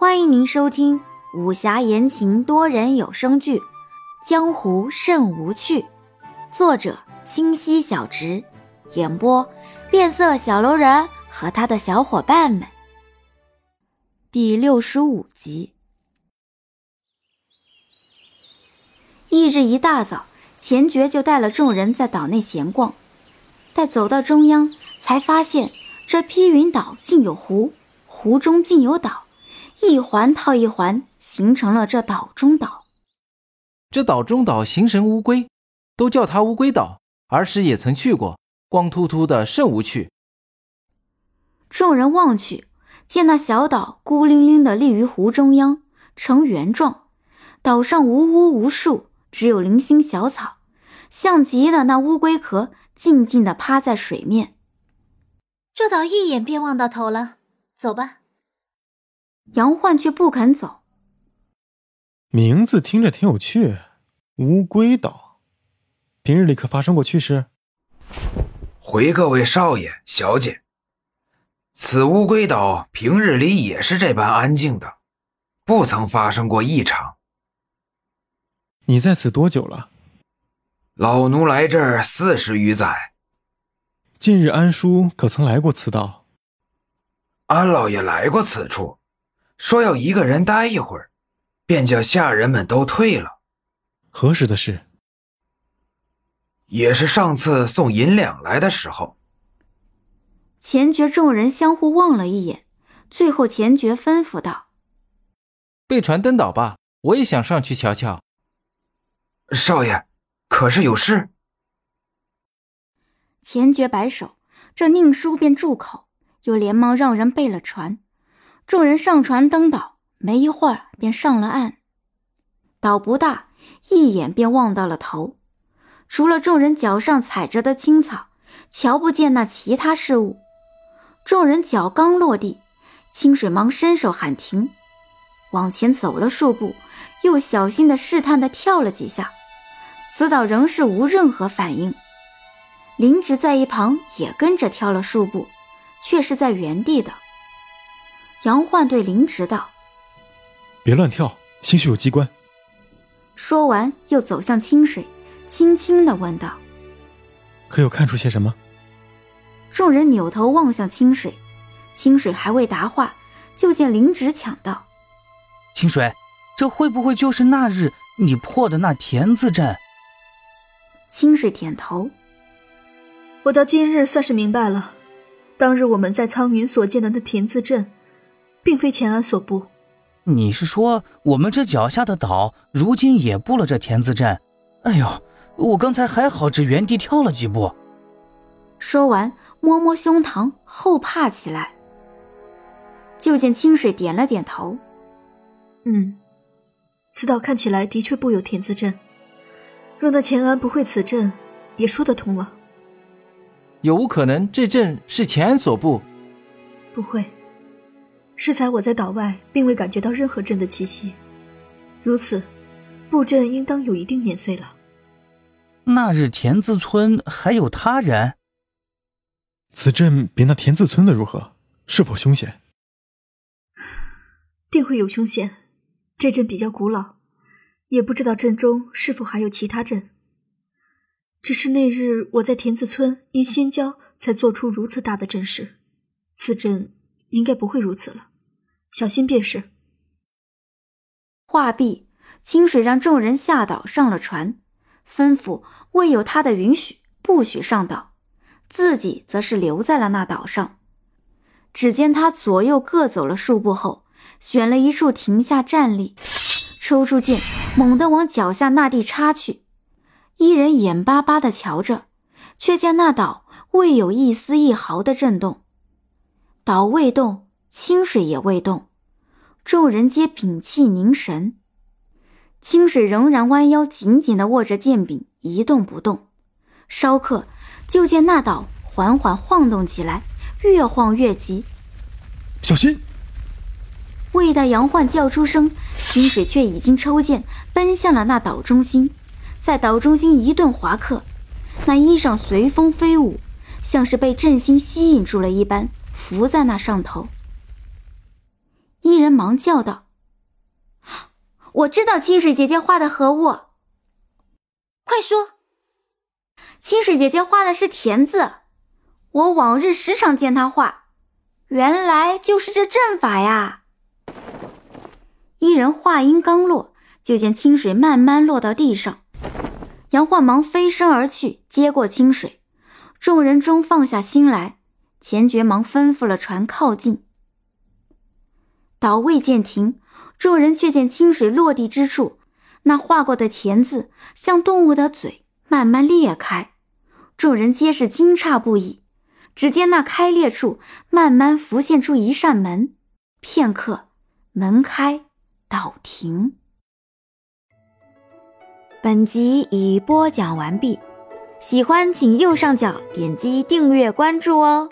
欢迎您收听武侠言情多人有声剧《江湖甚无趣》，作者：清溪小直，演播：变色小楼人和他的小伙伴们。第六十五集。翌日一大早，钱爵就带了众人在岛内闲逛。待走到中央，才发现这披云岛竟有湖，湖中竟有岛。一环套一环，形成了这岛中岛。这岛中岛形神乌龟，都叫它乌龟岛。儿时也曾去过，光秃秃的，甚无趣。众人望去，见那小岛孤零零的立于湖中央，呈圆状。岛上无屋无树，只有零星小草，像极了那乌龟壳，静静的趴在水面。这岛一眼便望到头了，走吧。杨焕却不肯走。名字听着挺有趣，乌龟岛。平日里可发生过趣事？回各位少爷小姐，此乌龟岛平日里也是这般安静的，不曾发生过异常。你在此多久了？老奴来这儿四十余载。近日安叔可曾来过此岛？安老爷来过此处。说要一个人待一会儿，便叫下人们都退了。何时的事？也是上次送银两来的时候。钱爵众人相互望了一眼，最后钱爵吩咐道：“被船登岛吧，我也想上去瞧瞧。”少爷，可是有事？钱爵摆手，这宁叔便住口，又连忙让人备了船。众人上船登岛，没一会儿便上了岸。岛不大，一眼便望到了头。除了众人脚上踩着的青草，瞧不见那其他事物。众人脚刚落地，清水忙伸手喊停，往前走了数步，又小心的试探的跳了几下。此岛仍是无任何反应。林直在一旁也跟着跳了数步，却是在原地的。杨焕对林植道：“别乱跳，兴许有机关。”说完，又走向清水，轻轻的问道：“可有看出些什么？”众人扭头望向清水，清水还未答话，就见林植抢道：“清水，这会不会就是那日你破的那田字阵？”清水点头：“我到今日算是明白了，当日我们在苍云所见的那田字阵。”并非钱安所布，你是说我们这脚下的岛如今也布了这田字阵？哎呦，我刚才还好，只原地跳了几步。说完，摸摸胸膛，后怕起来。就见清水点了点头，嗯，此岛看起来的确布有田字阵。若那钱安不会此阵，也说得通了。有无可能这阵是钱安所布？不会。适才我在岛外并未感觉到任何阵的气息，如此，布阵应当有一定年岁了。那日田字村还有他人？此阵比那田字村的如何？是否凶险？定会有凶险。这阵比较古老，也不知道阵中是否还有其他阵。只是那日我在田字村因仙交才做出如此大的阵势，此阵应该不会如此了。小心便是。话毕，清水让众人下岛上了船，吩咐未有他的允许不许上岛，自己则是留在了那岛上。只见他左右各走了数步后，选了一处停下站立，抽出剑，猛地往脚下那地插去。一人眼巴巴的瞧着，却见那岛未有一丝一毫的震动，岛未动。清水也未动，众人皆屏气凝神。清水仍然弯腰紧紧地握着剑柄，一动不动。稍刻，就见那岛缓缓晃动起来，越晃越急。小心！未待杨焕叫出声，清水却已经抽剑奔向了那岛中心，在岛中心一顿划刻，那衣裳随风飞舞，像是被阵心吸引住了一般，浮在那上头。一人忙叫道：“我知道清水姐姐画的何物，快说！清水姐姐画的是田字，我往日时常见她画，原来就是这阵法呀。”一人话音刚落，就见清水慢慢落到地上。杨焕忙飞身而去，接过清水。众人终放下心来，钱觉忙吩咐了船靠近。倒未见停，众人却见清水落地之处，那画过的田字像动物的嘴，慢慢裂开。众人皆是惊诧不已。只见那开裂处慢慢浮现出一扇门，片刻，门开。倒停。本集已播讲完毕，喜欢请右上角点击订阅关注哦。